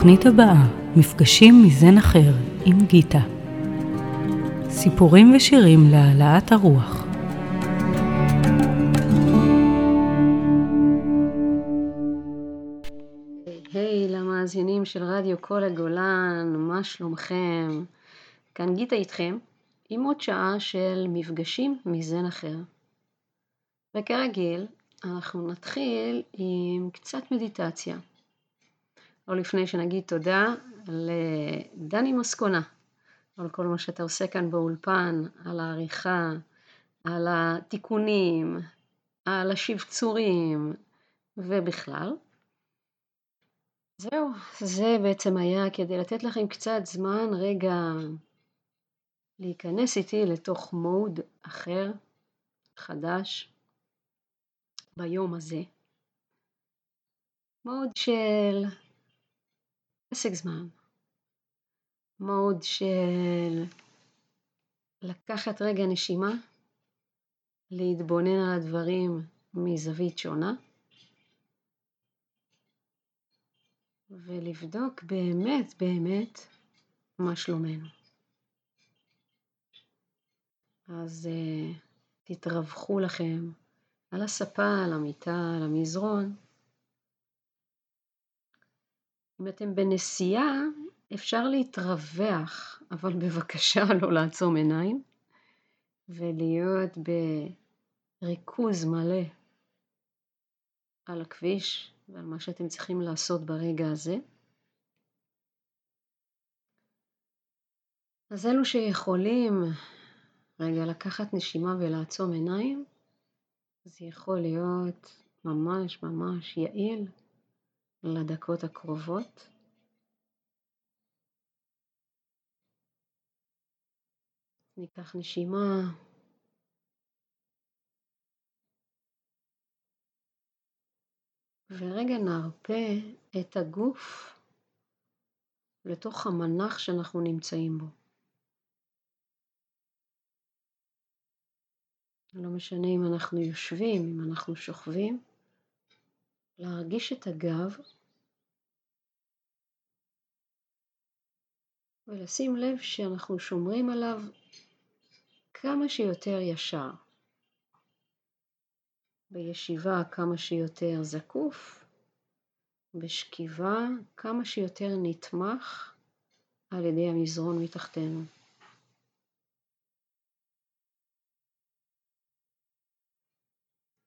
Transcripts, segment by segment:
בתוכנית הבאה, מפגשים מזן אחר עם גיטה. סיפורים ושירים להעלאת הרוח. היי למאזינים של רדיו כל הגולן, מה שלומכם? כאן גיטה איתכם עם עוד שעה של מפגשים מזן אחר. וכרגיל, אנחנו נתחיל עם קצת מדיטציה. או לפני שנגיד תודה לדני מוסקונה על כל מה שאתה עושה כאן באולפן, על העריכה, על התיקונים, על השבצורים ובכלל. זהו, זה בעצם היה כדי לתת לכם קצת זמן רגע להיכנס איתי לתוך מוד אחר, חדש, ביום הזה. מוד של פסק זמן, מוד של לקחת רגע נשימה, להתבונן על הדברים מזווית שונה, ולבדוק באמת באמת מה שלומנו. אז uh, תתרווחו לכם על הספה, על המיטה, על המזרון. אם אתם בנסיעה, אפשר להתרווח, אבל בבקשה לא לעצום עיניים ולהיות בריכוז מלא על הכביש ועל מה שאתם צריכים לעשות ברגע הזה. אז אלו שיכולים רגע לקחת נשימה ולעצום עיניים, זה יכול להיות ממש ממש יעיל לדקות הקרובות. ניקח נשימה. ורגע נרפה את הגוף לתוך המנח שאנחנו נמצאים בו. לא משנה אם אנחנו יושבים, אם אנחנו שוכבים, להרגיש את הגב ולשים לב שאנחנו שומרים עליו כמה שיותר ישר. בישיבה כמה שיותר זקוף, בשכיבה כמה שיותר נתמך על ידי המזרון מתחתנו.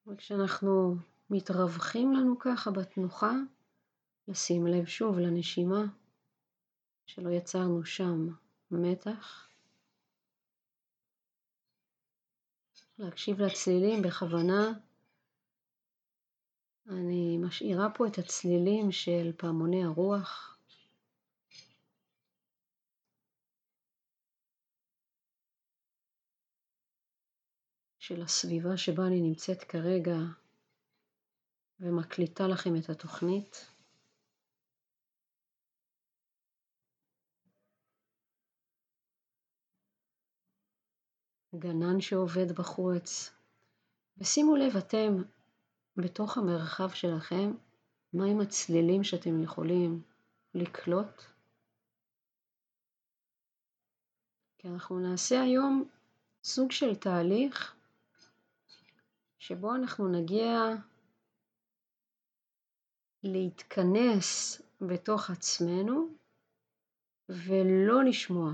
וכשאנחנו מתרווחים לנו ככה בתנוחה, לשים לב שוב לנשימה, שלא יצרנו שם מתח. להקשיב לצלילים בכוונה. אני משאירה פה את הצלילים של פעמוני הרוח. של הסביבה שבה אני נמצאת כרגע ומקליטה לכם את התוכנית. גנן שעובד בחוץ, ושימו לב אתם בתוך המרחב שלכם, מהם הצלילים שאתם יכולים לקלוט. כי אנחנו נעשה היום סוג של תהליך שבו אנחנו נגיע להתכנס בתוך עצמנו ולא לשמוע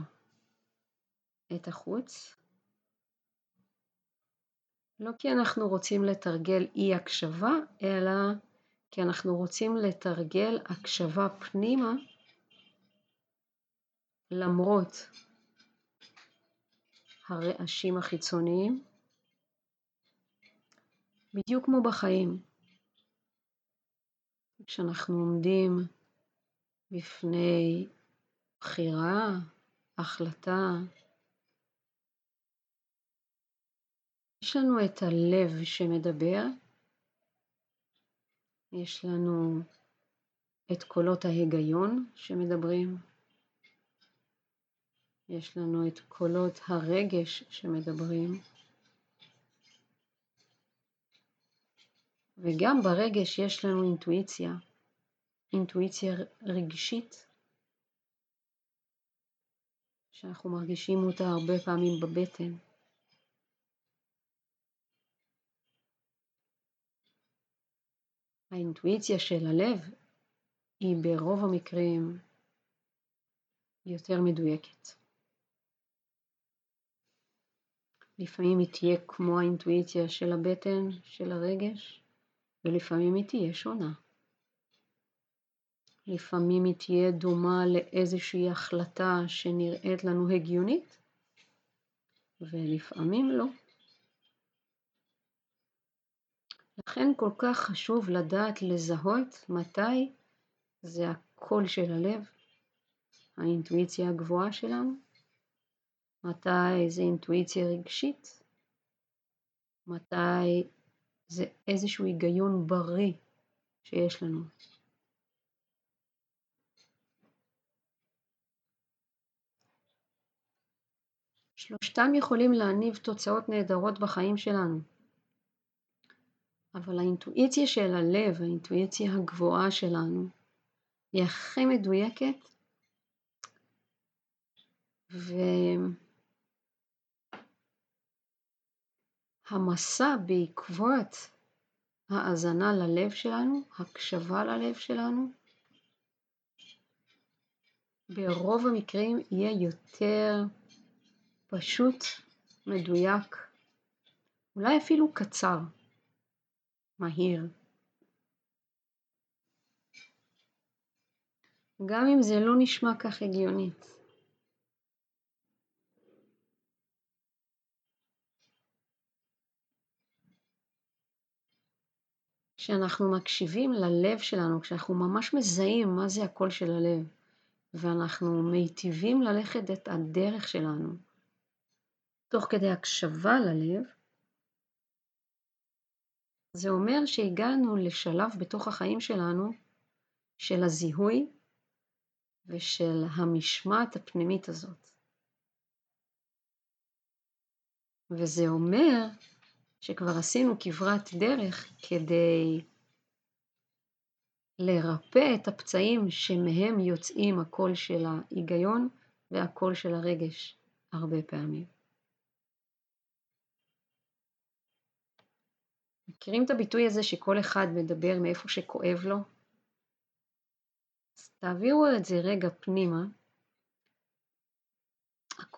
את החוץ, לא כי אנחנו רוצים לתרגל אי הקשבה, אלא כי אנחנו רוצים לתרגל הקשבה פנימה למרות הרעשים החיצוניים, בדיוק כמו בחיים. כשאנחנו עומדים בפני בחירה, החלטה, יש לנו את הלב שמדבר, יש לנו את קולות ההיגיון שמדברים, יש לנו את קולות הרגש שמדברים, וגם ברגש יש לנו אינטואיציה, אינטואיציה רגשית שאנחנו מרגישים אותה הרבה פעמים בבטן. האינטואיציה של הלב היא ברוב המקרים יותר מדויקת. לפעמים היא תהיה כמו האינטואיציה של הבטן, של הרגש, ולפעמים היא תהיה שונה. לפעמים היא תהיה דומה לאיזושהי החלטה שנראית לנו הגיונית, ולפעמים לא. לכן כל כך חשוב לדעת לזהות מתי זה הקול של הלב, האינטואיציה הגבוהה שלנו, מתי זה אינטואיציה רגשית, מתי זה איזשהו היגיון בריא שיש לנו. שלושתם יכולים להניב תוצאות נהדרות בחיים שלנו. אבל האינטואיציה של הלב, האינטואיציה הגבוהה שלנו, היא הכי מדויקת והמסע בעקבות האזנה ללב שלנו, הקשבה ללב שלנו, ברוב המקרים יהיה יותר פשוט, מדויק, אולי אפילו קצר. מהיר. גם אם זה לא נשמע כך הגיונית. כשאנחנו מקשיבים ללב שלנו, כשאנחנו ממש מזהים מה זה הקול של הלב, ואנחנו מיטיבים ללכת את הדרך שלנו, תוך כדי הקשבה ללב, זה אומר שהגענו לשלב בתוך החיים שלנו של הזיהוי ושל המשמעת הפנימית הזאת. וזה אומר שכבר עשינו כברת דרך כדי לרפא את הפצעים שמהם יוצאים הקול של ההיגיון והקול של הרגש הרבה פעמים. מכירים את הביטוי הזה שכל אחד מדבר מאיפה שכואב לו? אז תעבירו את זה רגע פנימה.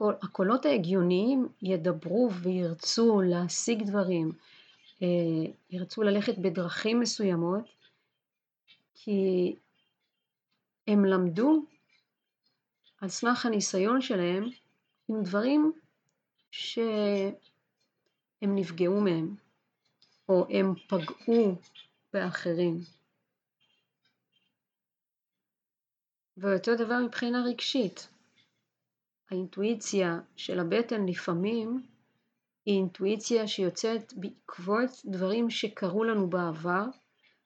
הקול, הקולות ההגיוניים ידברו וירצו להשיג דברים, אה, ירצו ללכת בדרכים מסוימות, כי הם למדו על סמך הניסיון שלהם עם דברים שהם נפגעו מהם. או הם פגעו באחרים. ואותו דבר מבחינה רגשית. האינטואיציה של הבטן לפעמים היא אינטואיציה שיוצאת בעקבות דברים שקרו לנו בעבר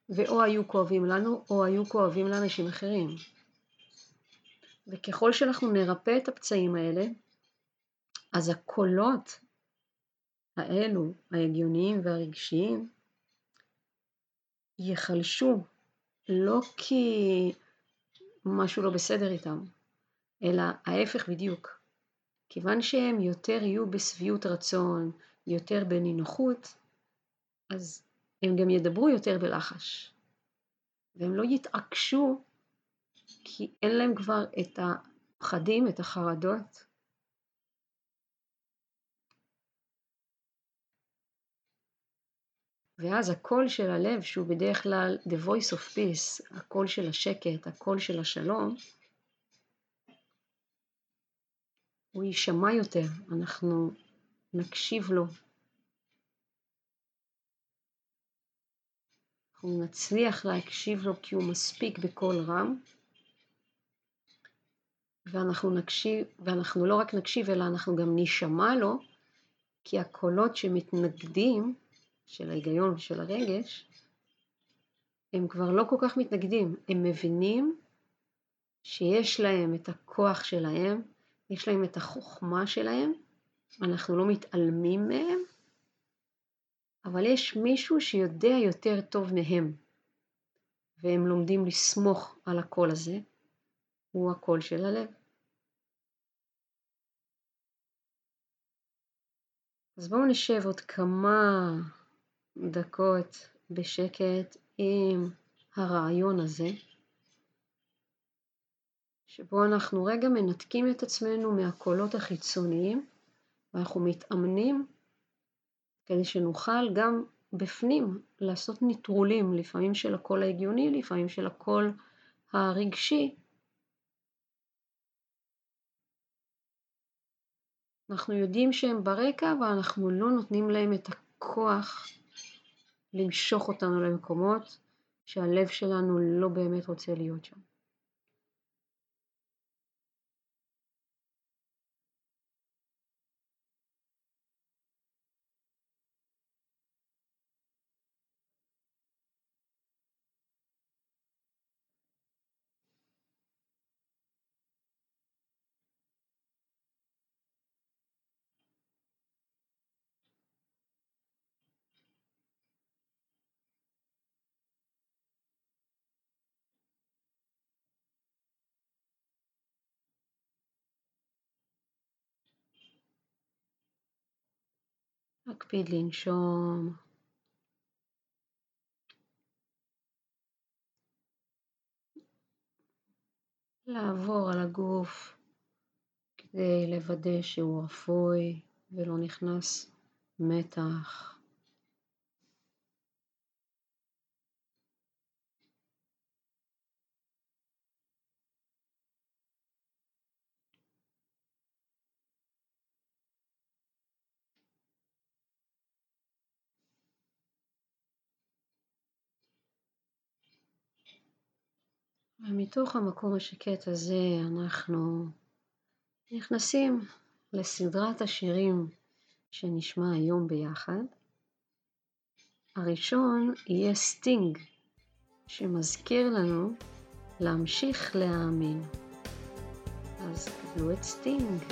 ואו היו כואבים לנו או היו כואבים לאנשים אחרים. וככל שאנחנו נרפא את הפצעים האלה, אז הקולות האלו, ההגיוניים והרגשיים, ייחלשו לא כי משהו לא בסדר איתם, אלא ההפך בדיוק. כיוון שהם יותר יהיו בשביעות רצון, יותר בנינוחות, אז הם גם ידברו יותר בלחש. והם לא יתעקשו כי אין להם כבר את הפחדים, את החרדות, ואז הקול של הלב, שהוא בדרך כלל the voice of peace, הקול של השקט, הקול של השלום, הוא יישמע יותר, אנחנו נקשיב לו. אנחנו נצליח להקשיב לו כי הוא מספיק בקול רם, ואנחנו נקשיב, ואנחנו לא רק נקשיב אלא אנחנו גם נשמע לו, כי הקולות שמתנגדים של ההיגיון ושל הרגש, הם כבר לא כל כך מתנגדים, הם מבינים שיש להם את הכוח שלהם, יש להם את החוכמה שלהם, אנחנו לא מתעלמים מהם, אבל יש מישהו שיודע יותר טוב מהם, והם לומדים לסמוך על הקול הזה, הוא הקול של הלב. אז בואו נשב עוד כמה דקות בשקט עם הרעיון הזה. שבו אנחנו רגע מנתקים את עצמנו מהקולות החיצוניים ואנחנו מתאמנים כדי שנוכל גם בפנים לעשות ניטרולים, לפעמים של הקול ההגיוני, לפעמים של הקול הרגשי. אנחנו יודעים שהם ברקע ואנחנו לא נותנים להם את הכוח למשוך אותנו למקומות שהלב שלנו לא באמת רוצה להיות שם. מקפיד לנשום. לעבור על הגוף כדי לוודא שהוא אפוי ולא נכנס מתח. ומתוך המקום השקט הזה אנחנו נכנסים לסדרת השירים שנשמע היום ביחד. הראשון יהיה סטינג, שמזכיר לנו להמשיך להאמין. אז קבלו את סטינג.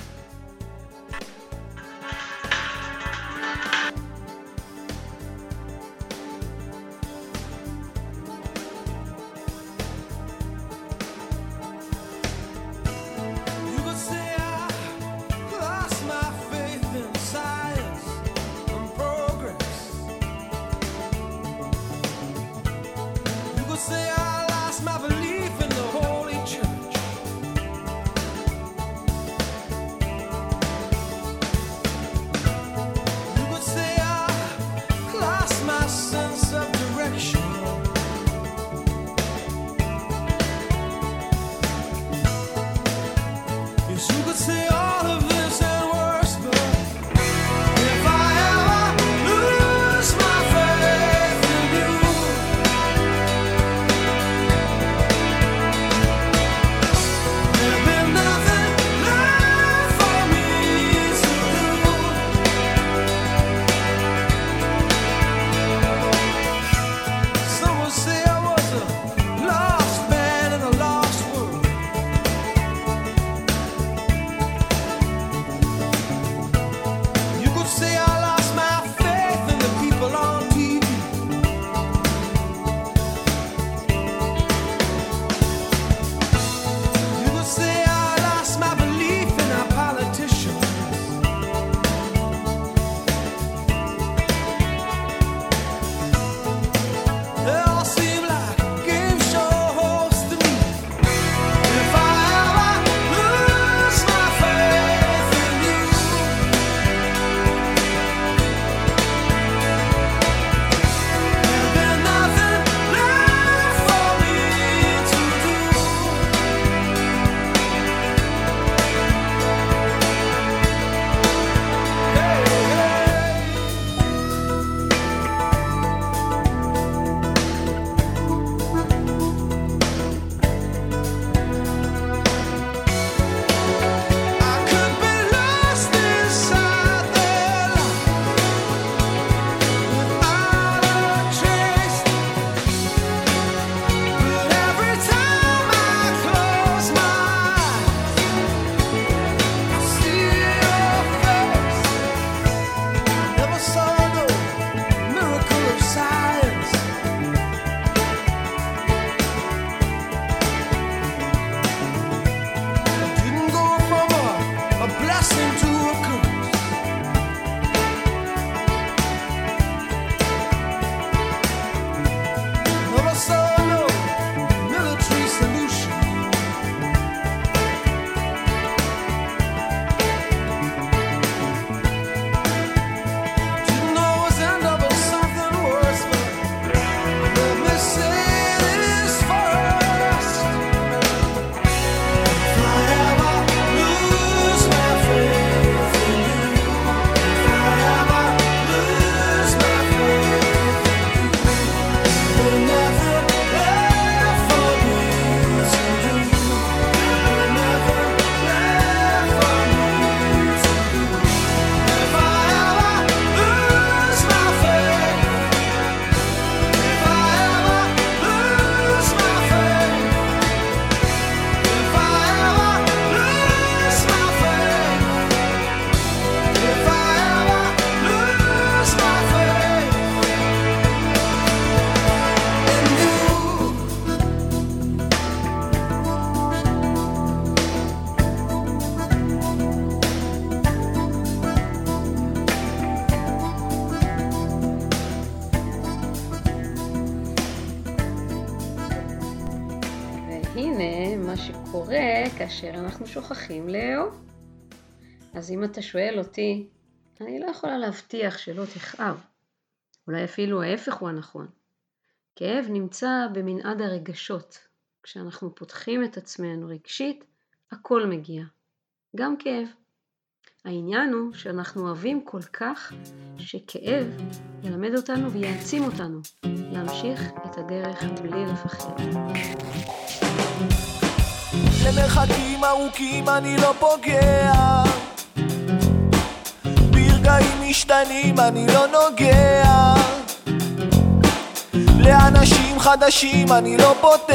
שוכחים לאהוב. אז אם אתה שואל אותי, אני לא יכולה להבטיח שלא תכאב. אולי אפילו ההפך הוא הנכון. כאב נמצא במנעד הרגשות. כשאנחנו פותחים את עצמנו רגשית, הכל מגיע. גם כאב. העניין הוא שאנחנו אוהבים כל כך שכאב ילמד אותנו ויעצים אותנו להמשיך את הדרך בלי לפחד. למרחקים ארוכים אני לא פוגע. ברגעים משתנים אני לא נוגע. לאנשים חדשים אני לא פותח.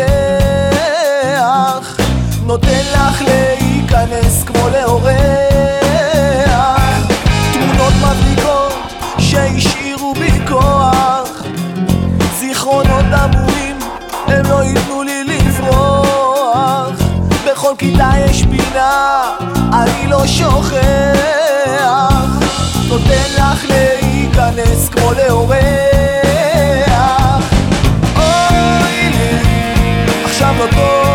נותן לך להיכנס כמו לאורח. תמונות מבריקות שהשאירו בי כוח. זיכרונות אמורים הם לא ייתנו לי בכל כיתה יש פינה אני לא שוכח. נותן לך להיכנס כמו לאורח. אוי לי עכשיו לא טוב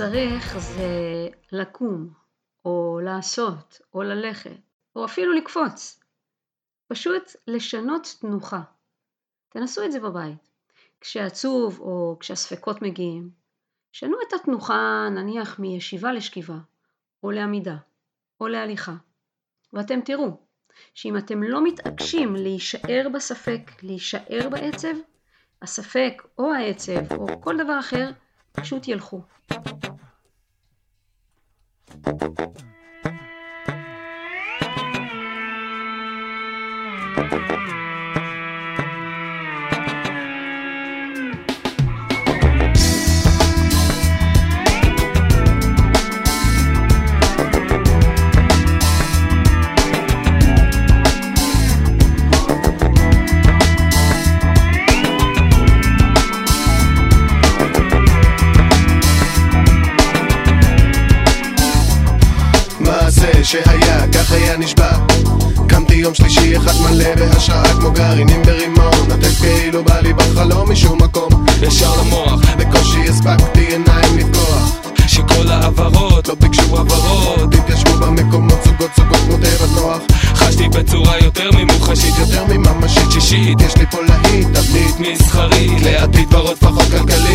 מה שצריך זה לקום, או לעשות, או ללכת, או אפילו לקפוץ. פשוט לשנות תנוחה. תנסו את זה בבית. כשעצוב או כשהספקות מגיעים, שנו את התנוחה נניח מישיבה לשכיבה, או לעמידה, או להליכה. ואתם תראו שאם אתם לא מתעקשים להישאר בספק, להישאר בעצב, הספק או העצב או כל דבר אחר פשוט ילכו. מעשה נשבע קמתי יום שלישי אחד מלא בהשראה כמו גרעינים ברימון. לתת כאילו בא לי בחלום משום מקום. ישר למוח בקושי הספקתי עיניים לפקוח. שכל העברות לא ביקשו הבהרות התיישבו במקומות סוגות סוגות כמו תיבת נוח. חשתי בצורה יותר ממוחשית יותר מממשית. שישית יש לי פה להיט תבנית מסחרית. לעתיד ורוד פחות כלכלית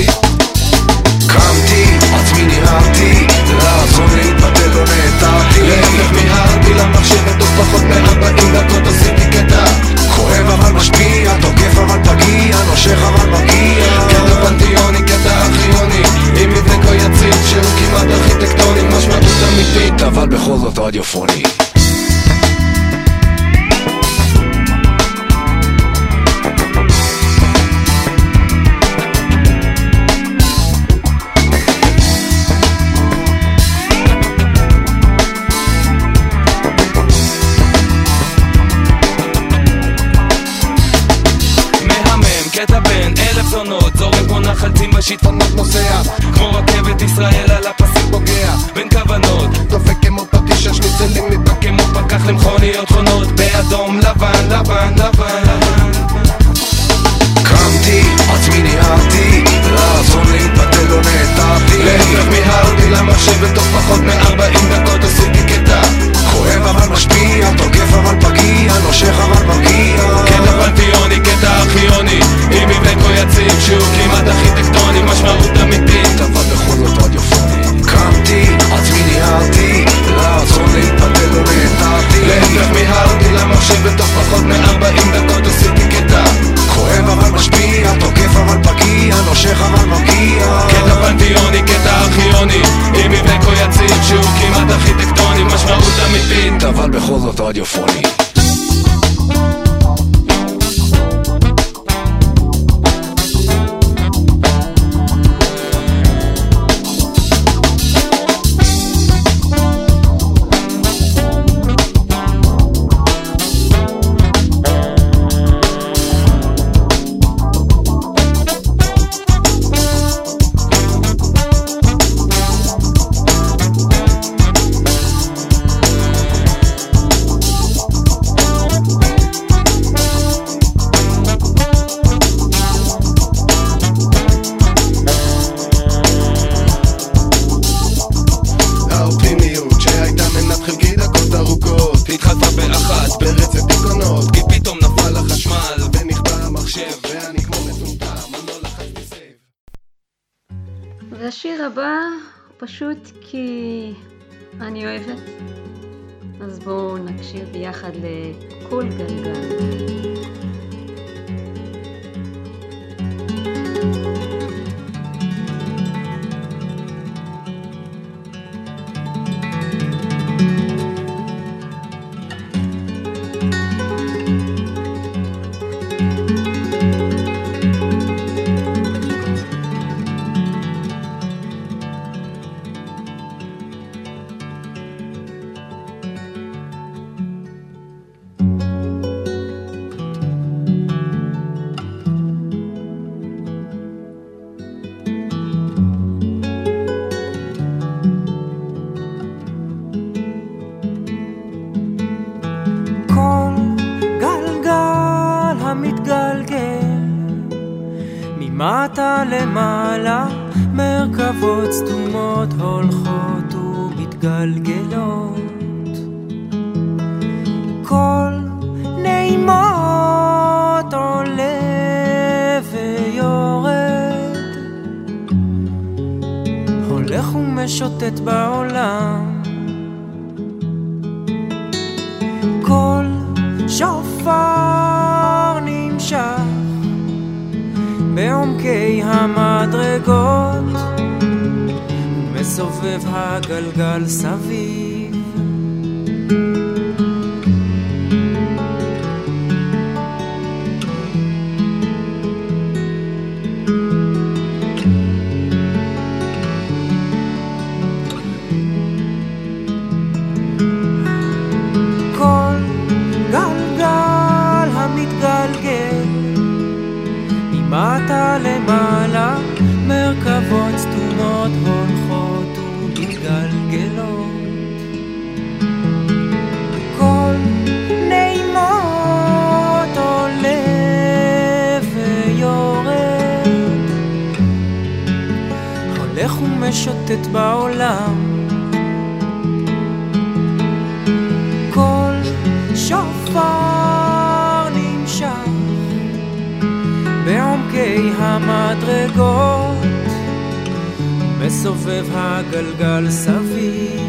dejarle הולכות ומתגלגלות. כל נעימות עולה ויורד, הולך ומשוטט בעולם. כל שופר נמשך בעומקי המדרגות. סובב הגלגל סביב. משוטט בעולם. כל שופר נמשך בעומקי המדרגות, מסובב הגלגל סביב.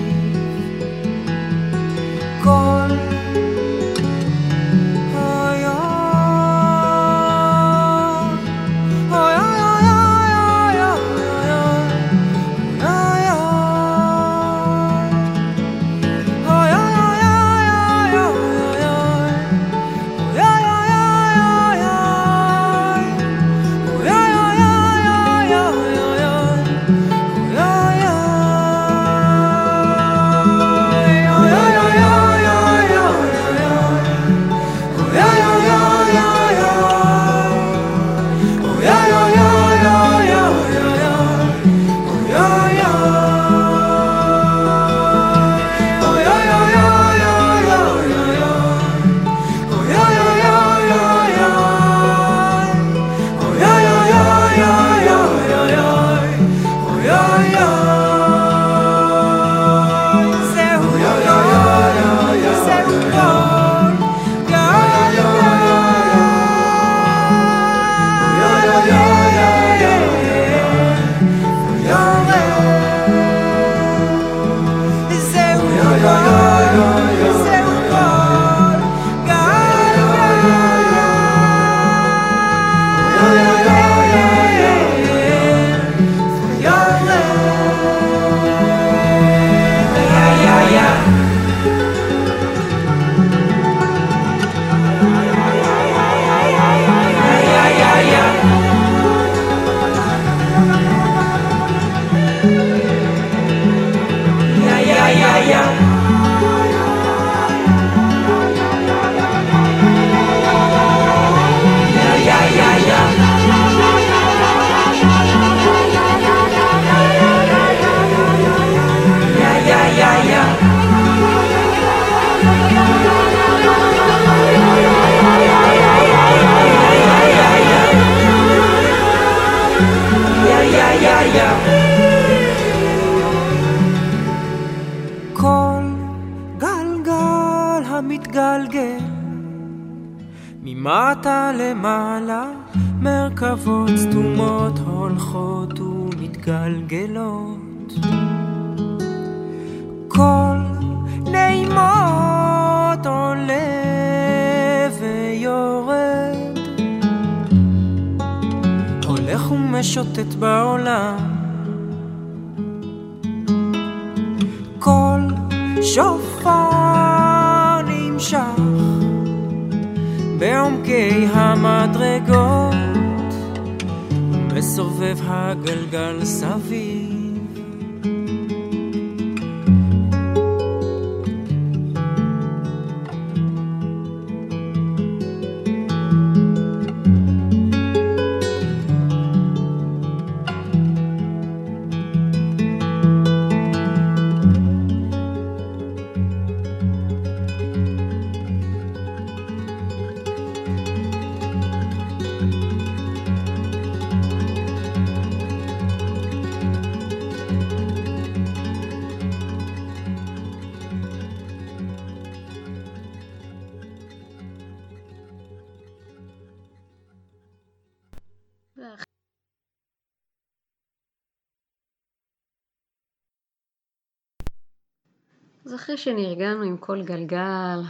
שנרגענו עם כל גלגל,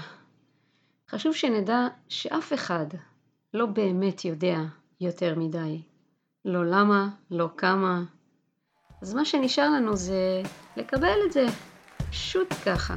חשוב שנדע שאף אחד לא באמת יודע יותר מדי. לא למה, לא כמה. אז מה שנשאר לנו זה לקבל את זה, פשוט ככה.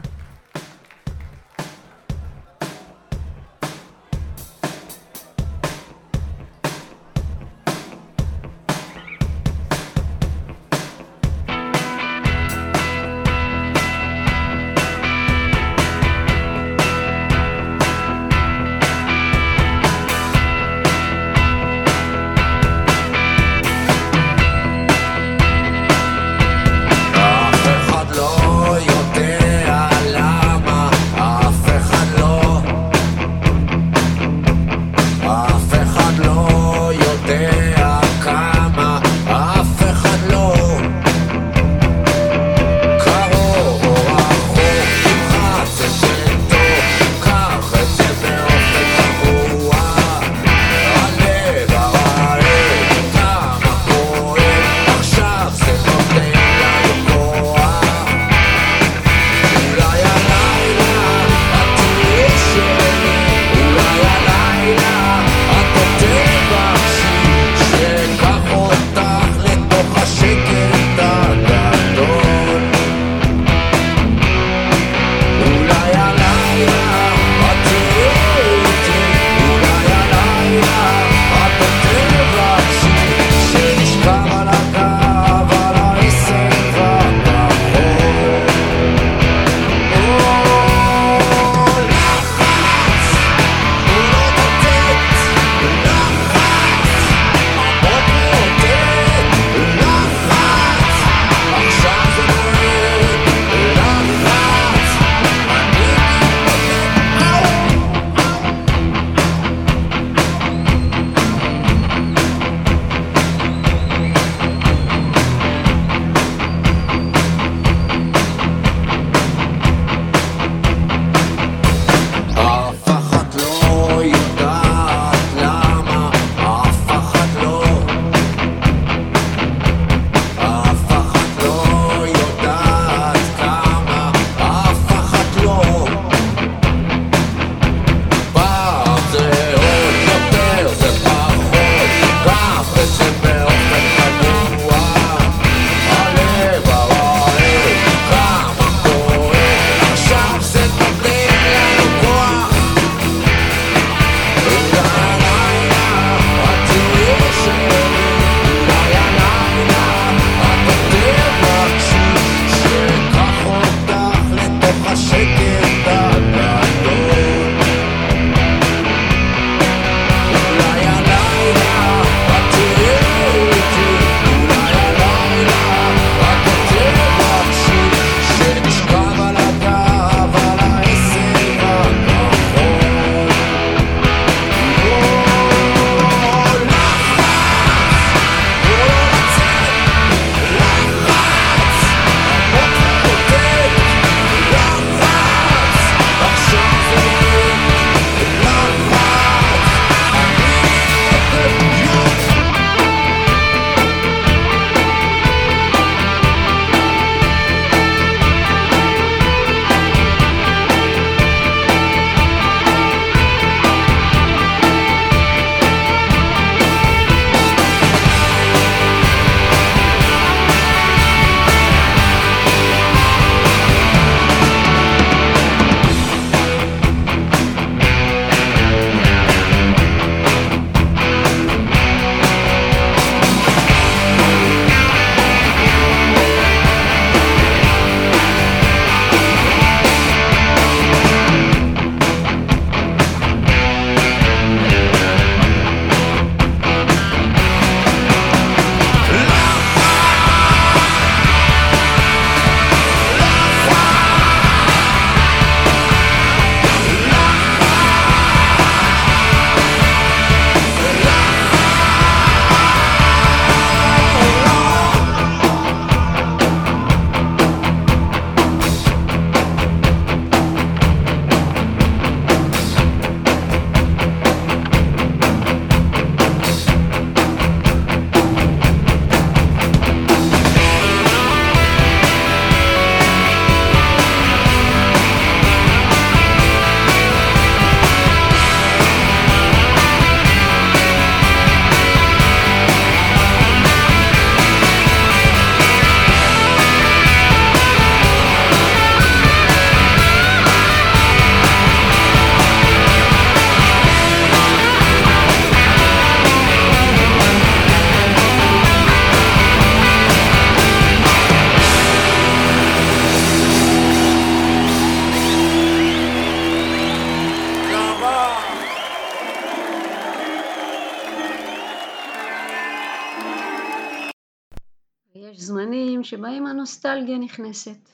שבהם הנוסטלגיה נכנסת.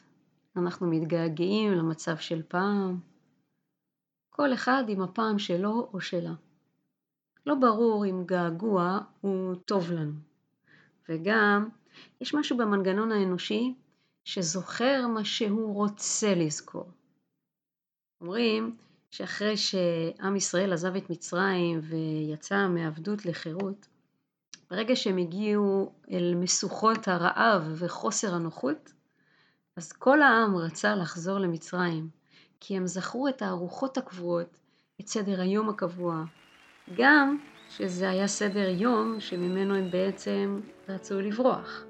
אנחנו מתגעגעים למצב של פעם, כל אחד עם הפעם שלו או שלה. לא ברור אם געגוע הוא טוב לנו. וגם, יש משהו במנגנון האנושי שזוכר מה שהוא רוצה לזכור. אומרים שאחרי שעם ישראל עזב את מצרים ויצא מעבדות לחירות, ברגע שהם הגיעו אל משוכות הרעב וחוסר הנוחות, אז כל העם רצה לחזור למצרים, כי הם זכרו את הארוחות הקבועות, את סדר היום הקבוע, גם שזה היה סדר יום שממנו הם בעצם רצו לברוח.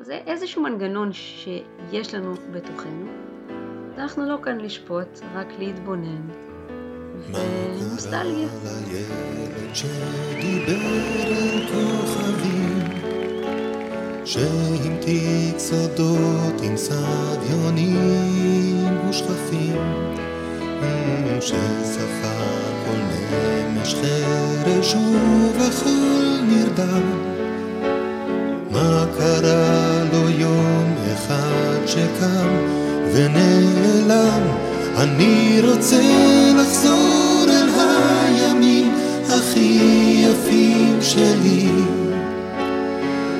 זה איזשהו מנגנון שיש לנו בתוכנו. אנחנו לא כאן לשפוט, רק להתבונן. ונוסטלגיה. לילד שדיבר אל כוכבים, שהמתיק סודות עם סביונים ושכפים, ששפה כל נמש חרש ובכל נרדם. מה קרה לו יום אחד שקם ונעלם? אני רוצה לחזור הכי יפים שלי.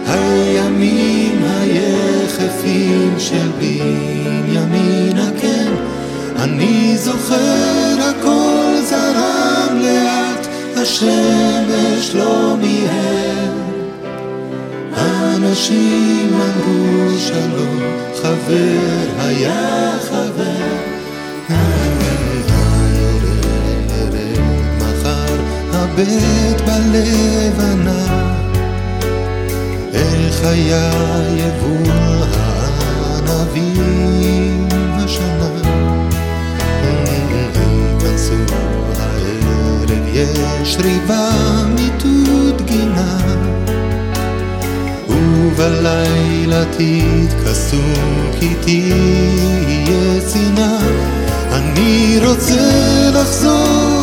הימים היחפים של בנימינה, כן, אני זוכר הכל זרם לאט, השמש לא מיהר. אנשים אמרו שלום, חבר היה חבר. הבט בלבנה, איך היה יבול הענבים השנה. ייכנסו הערב, יש ריבה מיטוט גינה. ובלילה תתכסו כי תהיה צינה אני רוצה לחזור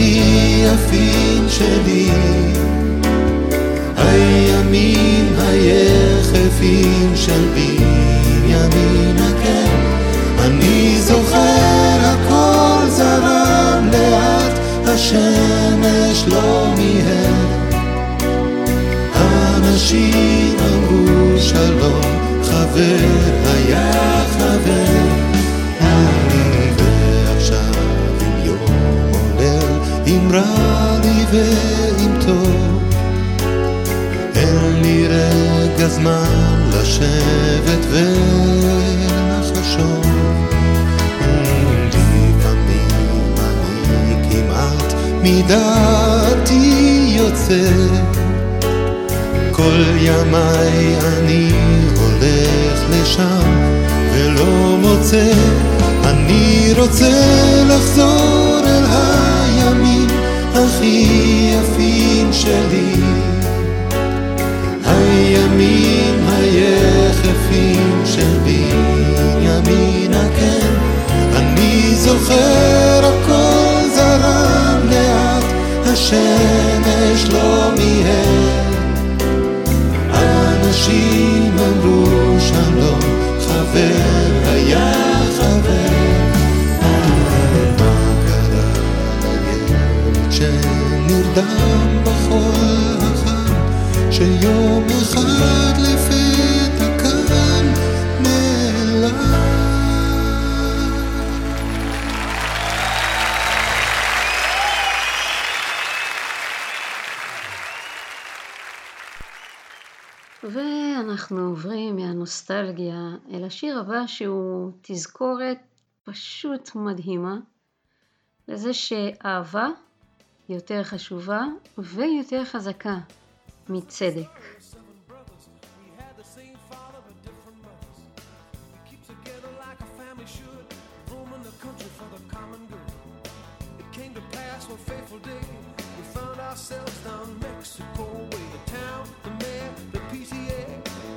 הכי יפים שלי. הימים היחפים של בנימינה כן אני זוכר הכל זרם לאט השמש לא מיהר. אנשים אמרו שלום, חבר היה חבר. אם רע לי ואם טוב, אין לי רגע זמן לשבת ולחשוב. לפעמים אני כמעט מדעתי יוצא כל ימיי אני הולך לשם ולא מוצא, אני רוצה לחזור הכי יפים שלי. הימים היחפים של בנימינה, כן, אני זוכר הכל זרם לאט, השמש לא שנרדם בחול החם, שיום אחד לפתע כאן נעלם? ואנחנו עוברים מהנוסטלגיה אל השיר הבא שהוא תזכורת פשוט מדהימה לזה שאהבה יותר חשובה ויותר חזקה מצדק. ourselves down Mexico way. The town, the mayor, the PTA,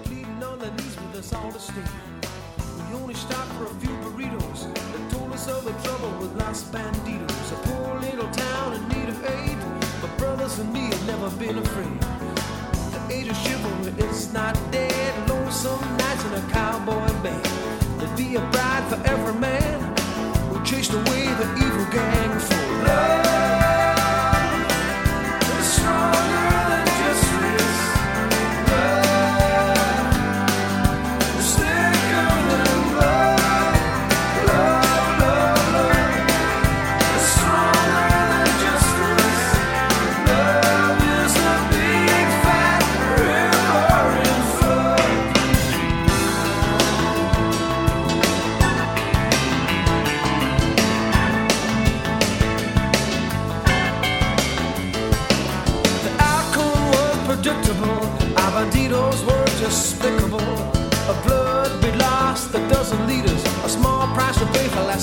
pleading on their knees with us all to stay. We only stopped for a few the trouble with Los Banditos. A poor little town in need of aid, but brothers and me have never been afraid. The age of chivalry, is not dead. Lonesome nights in a cowboy band. There'd be a bride for every man who chased away the evil gang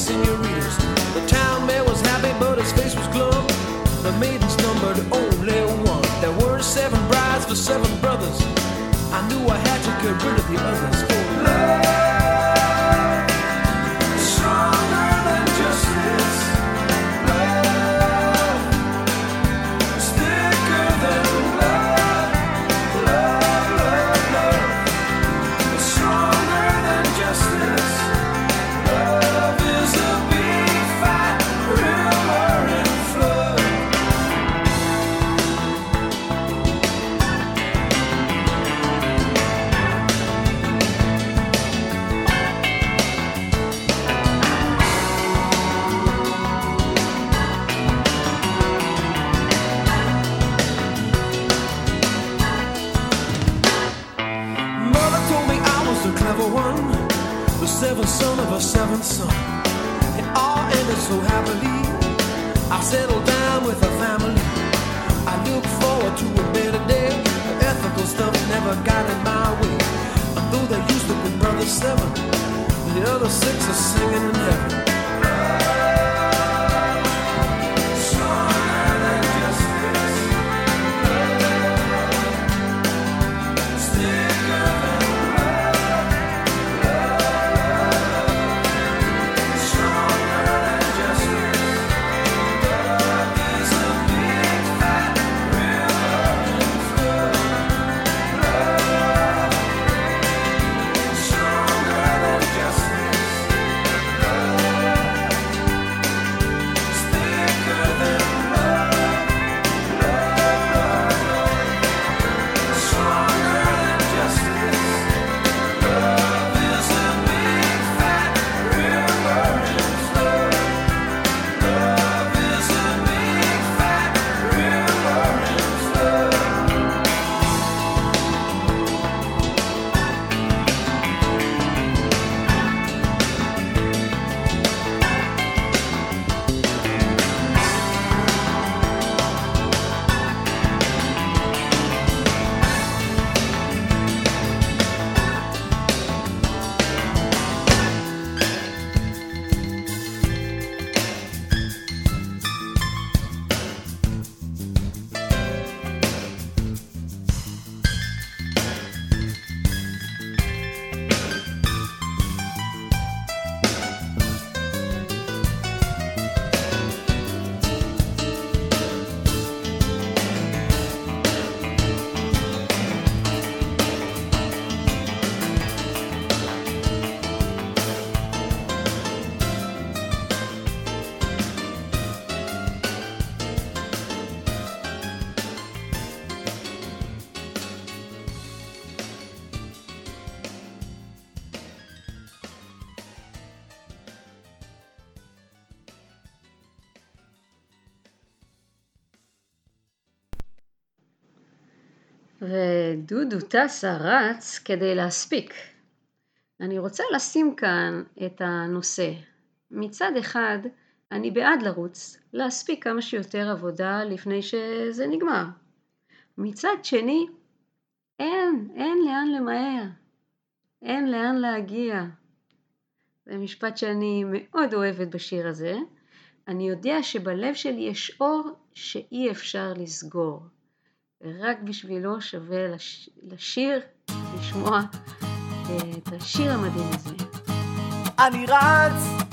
senoritas. The town mayor was happy, but his face was glum. The maidens numbered only one. There were seven brides for seven brothers. I knew I had to get rid of the others. For love so happily. I settled down with a family. I look forward to a better day. The ethical stuff never got in my way. And though there used to be brother seven, the other six are singing in heaven. ודודו טסה רץ כדי להספיק. אני רוצה לשים כאן את הנושא. מצד אחד, אני בעד לרוץ, להספיק כמה שיותר עבודה לפני שזה נגמר. מצד שני, אין, אין לאן למהר, אין לאן להגיע. זה משפט שאני מאוד אוהבת בשיר הזה. אני יודע שבלב שלי יש אור שאי אפשר לסגור. ורק בשבילו שווה לש... לשיר, לשמוע אה, את השיר המדהים הזה. אני רץ,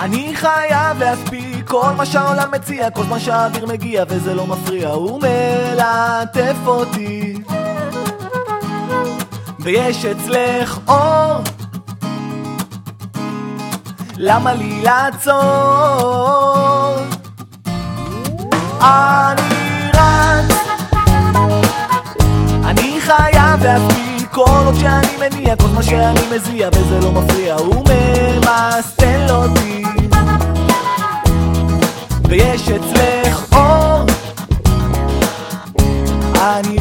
אני חייב להספיק כל מה שהעולם מציע, כל זמן שהאוויר מגיע וזה לא מפריע, הוא מלטף אותי. ויש אצלך אור, למה לי לעצור? אני רץ, אני חייב להביא כל עוד שאני מניע, כל מה שאני מזיע וזה לא מפריע, הוא ממסטל אותי. ויש אצלך אור, אני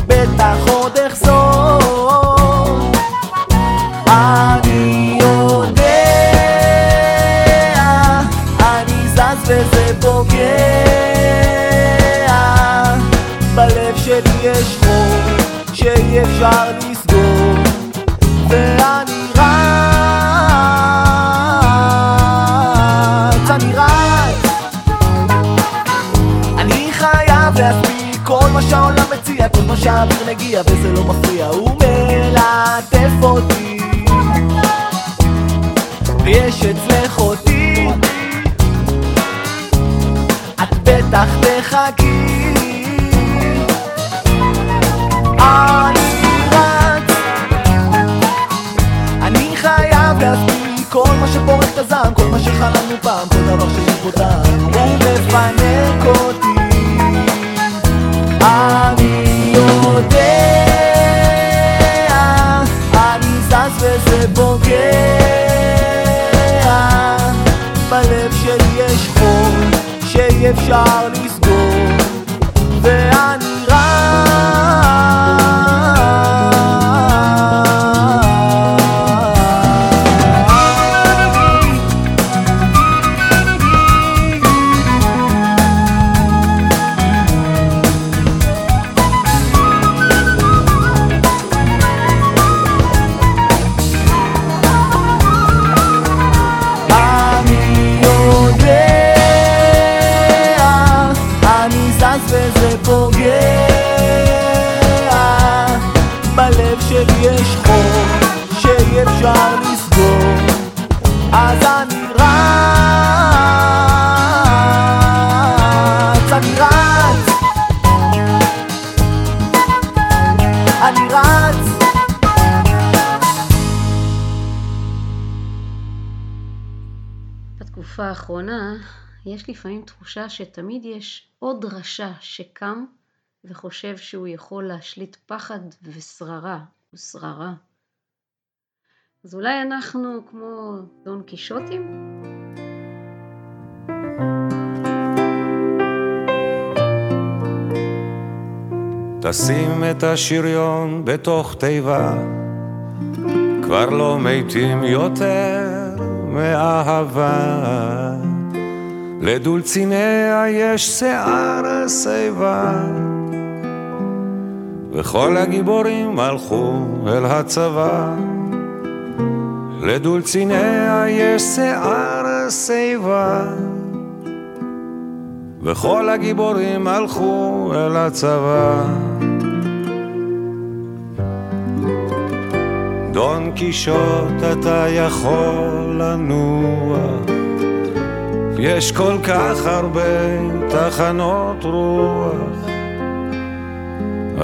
וזה פוגע. בלב שלי יש חור שאי אפשר לסגור, אז אני רץ, אני רץ, אני רץ. בתקופה האחרונה יש לפעמים תחושה שתמיד יש עוד רשע שקם וחושב שהוא יכול להשליט פחד ושררה ושררה. אז אולי אנחנו כמו דון קישוטים? תשים את השריון בתוך תיבה, כבר לא מתים יותר מאהבה. לדולציניה יש שיער שיבה, וכל הגיבורים הלכו אל הצבא. לדולציניה יש שיער שיבה, וכל הגיבורים הלכו אל הצבא. דון קישוט אתה יכול לנוח, יש כל כך הרבה תחנות רוח.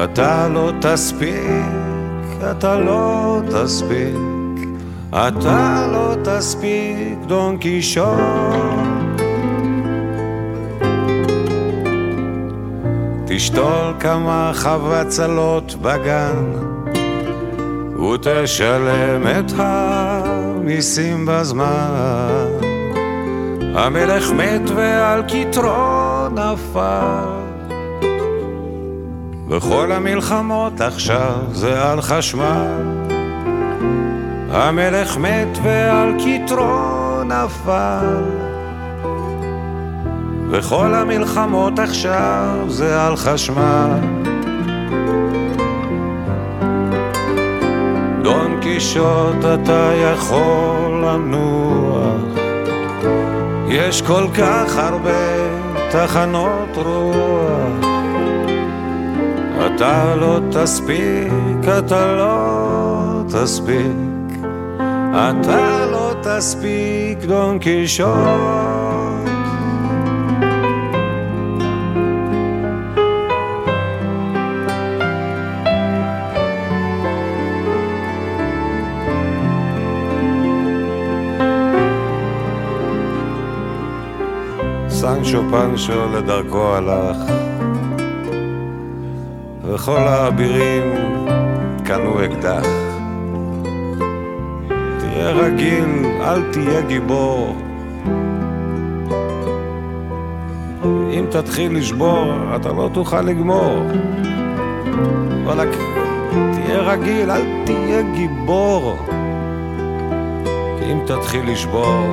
אתה לא תספיק, אתה לא תספיק, אתה לא תספיק, דון קישוט. תשתול כמה חבצלות בגן, ותשלם את המיסים בזמן. המלך מת ועל כתרו נפל. וכל המלחמות עכשיו זה על חשמל. המלך מת ועל כתרו נפל. וכל המלחמות עכשיו זה על חשמל. דון קישוט אתה יכול לנוח, יש כל כך הרבה תחנות רוח. אתה לא תספיק, אתה לא תספיק, אתה לא תספיק, דון קישוט. סנצ'ו פנצ'ו לדרכו הלך, וכל האבירים קנו אקדח. תהיה רגיל, אל תהיה גיבור. אם תתחיל לשבור, אתה לא תוכל לגמור. וואלכ, תהיה רגיל, אל תהיה גיבור. אם תתחיל לשבור,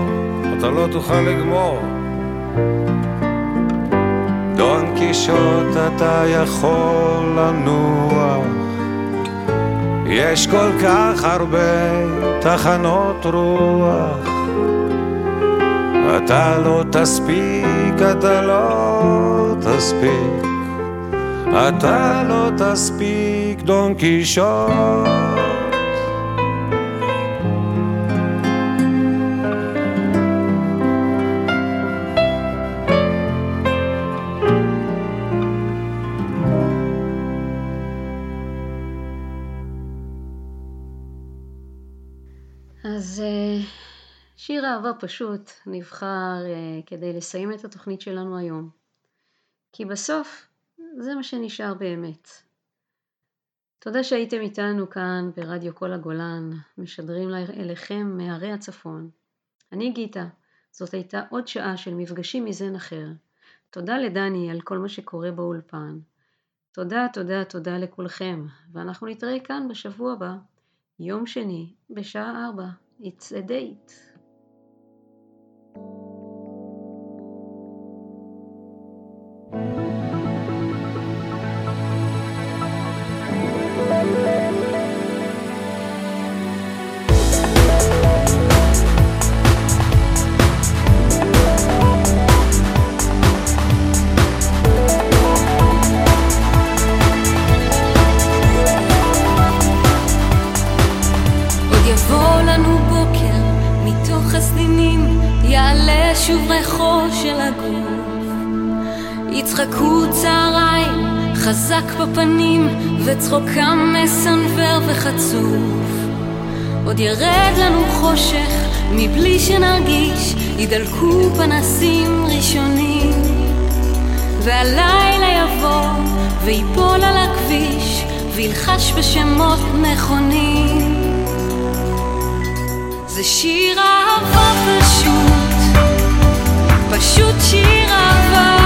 אתה לא תוכל לגמור. קישוט אתה יכול לנוח, יש כל כך הרבה תחנות רוח. אתה לא תספיק, אתה לא תספיק, אתה לא תספיק, דון קישוט. שיר אהבה פשוט נבחר אה, כדי לסיים את התוכנית שלנו היום. כי בסוף זה מה שנשאר באמת. תודה שהייתם איתנו כאן ברדיו כל הגולן, משדרים אליכם מהרי הצפון. אני גיטה, זאת הייתה עוד שעה של מפגשים מזן אחר. תודה לדני על כל מה שקורה באולפן. תודה, תודה, תודה לכולכם, ואנחנו נתראה כאן בשבוע הבא, יום שני, בשעה ארבע. It's a date. עוד חזק בפנים, וצחוקם מסנוור וחצוף. עוד ירד לנו חושך מבלי שנרגיש, ידלקו פנסים ראשונים. והלילה יבוא ויפול על הכביש, וילחש בשמות נכונים. זה שיר אהבה פשוט, פשוט שיר אהבה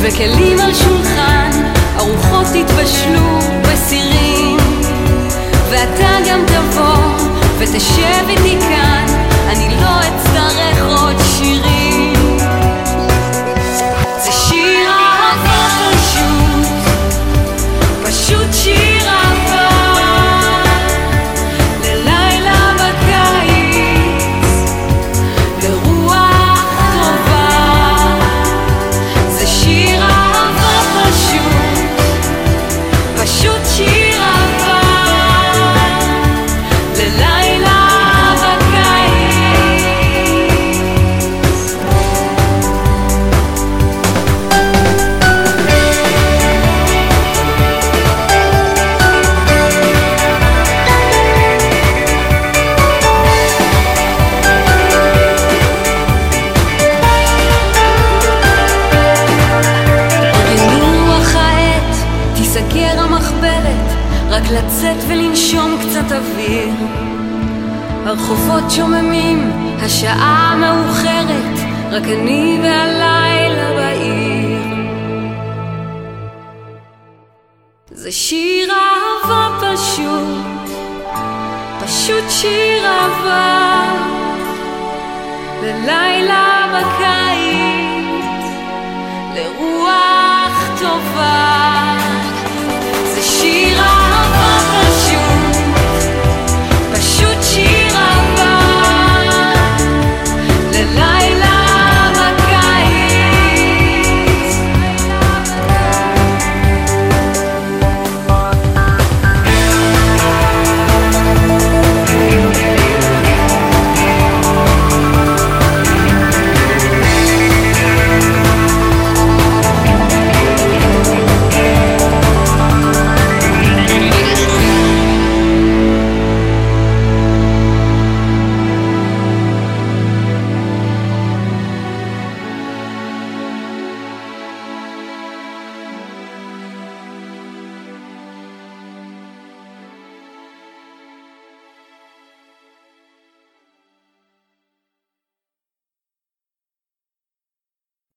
וכלים על שולחן ארוחות יתבשלו בסירים. ואתה גם תבוא ותשב איתי כאן אני לא אצטרך